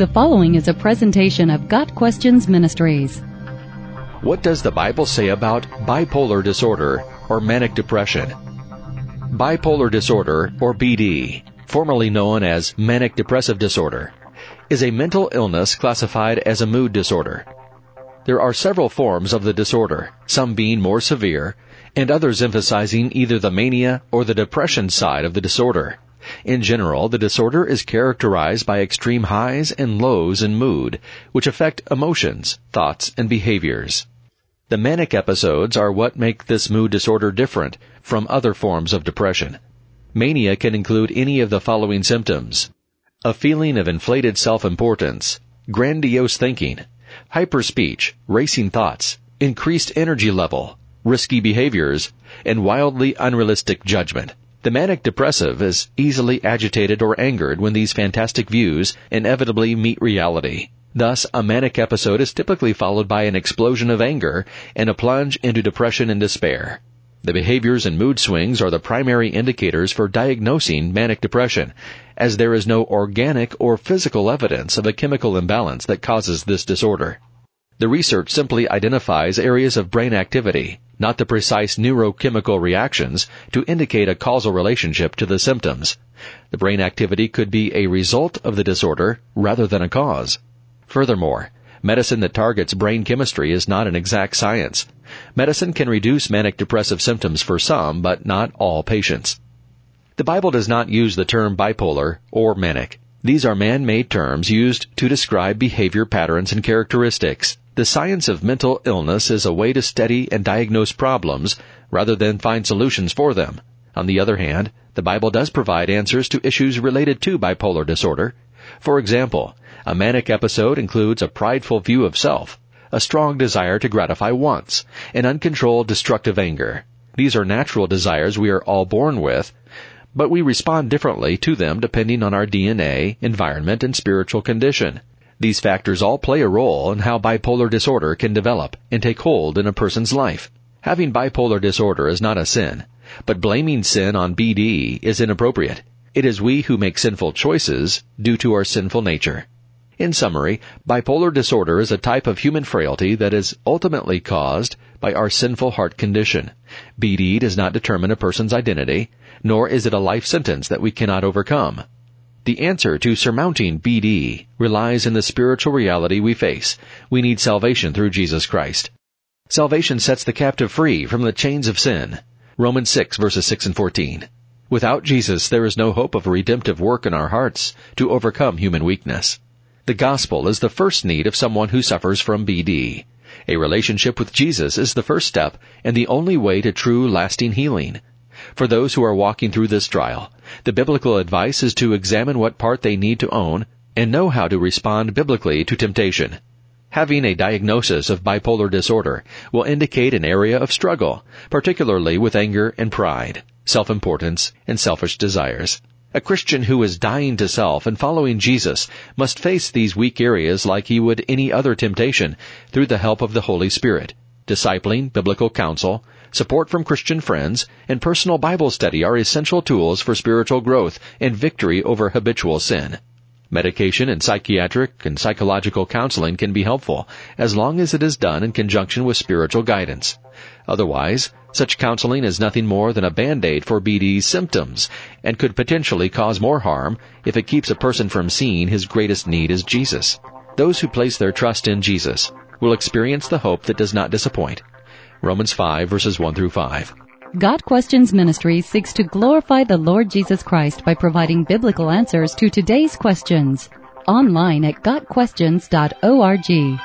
The following is a presentation of Got Questions Ministries. What does the Bible say about bipolar disorder or manic depression? Bipolar disorder, or BD, formerly known as manic depressive disorder, is a mental illness classified as a mood disorder. There are several forms of the disorder, some being more severe, and others emphasizing either the mania or the depression side of the disorder. In general, the disorder is characterized by extreme highs and lows in mood, which affect emotions, thoughts, and behaviors. The manic episodes are what make this mood disorder different from other forms of depression. Mania can include any of the following symptoms. A feeling of inflated self-importance, grandiose thinking, hyperspeech, racing thoughts, increased energy level, risky behaviors, and wildly unrealistic judgment. The manic depressive is easily agitated or angered when these fantastic views inevitably meet reality. Thus, a manic episode is typically followed by an explosion of anger and a plunge into depression and despair. The behaviors and mood swings are the primary indicators for diagnosing manic depression, as there is no organic or physical evidence of a chemical imbalance that causes this disorder. The research simply identifies areas of brain activity, not the precise neurochemical reactions, to indicate a causal relationship to the symptoms. The brain activity could be a result of the disorder rather than a cause. Furthermore, medicine that targets brain chemistry is not an exact science. Medicine can reduce manic depressive symptoms for some, but not all patients. The Bible does not use the term bipolar or manic. These are man-made terms used to describe behavior patterns and characteristics. The science of mental illness is a way to study and diagnose problems rather than find solutions for them. On the other hand, the Bible does provide answers to issues related to bipolar disorder. For example, a manic episode includes a prideful view of self, a strong desire to gratify wants, and uncontrolled destructive anger. These are natural desires we are all born with, but we respond differently to them depending on our DNA, environment, and spiritual condition. These factors all play a role in how bipolar disorder can develop and take hold in a person's life. Having bipolar disorder is not a sin, but blaming sin on BD is inappropriate. It is we who make sinful choices due to our sinful nature. In summary, bipolar disorder is a type of human frailty that is ultimately caused by our sinful heart condition. BD does not determine a person's identity, nor is it a life sentence that we cannot overcome. The answer to surmounting BD relies in the spiritual reality we face. We need salvation through Jesus Christ. Salvation sets the captive free from the chains of sin. Romans 6 verses 6 and 14. Without Jesus, there is no hope of a redemptive work in our hearts to overcome human weakness. The gospel is the first need of someone who suffers from BD. A relationship with Jesus is the first step and the only way to true lasting healing. For those who are walking through this trial, the biblical advice is to examine what part they need to own and know how to respond biblically to temptation. Having a diagnosis of bipolar disorder will indicate an area of struggle, particularly with anger and pride, self-importance, and selfish desires. A Christian who is dying to self and following Jesus must face these weak areas like he would any other temptation through the help of the Holy Spirit. Discipling, biblical counsel, support from Christian friends, and personal Bible study are essential tools for spiritual growth and victory over habitual sin. Medication and psychiatric and psychological counseling can be helpful as long as it is done in conjunction with spiritual guidance. Otherwise, such counseling is nothing more than a band-aid for BD's symptoms and could potentially cause more harm if it keeps a person from seeing his greatest need is Jesus. Those who place their trust in Jesus will experience the hope that does not disappoint Romans 5 verses 1 through 5. Got Questions Ministry seeks to glorify the Lord Jesus Christ by providing biblical answers to today's questions. Online at GotQuestions.org.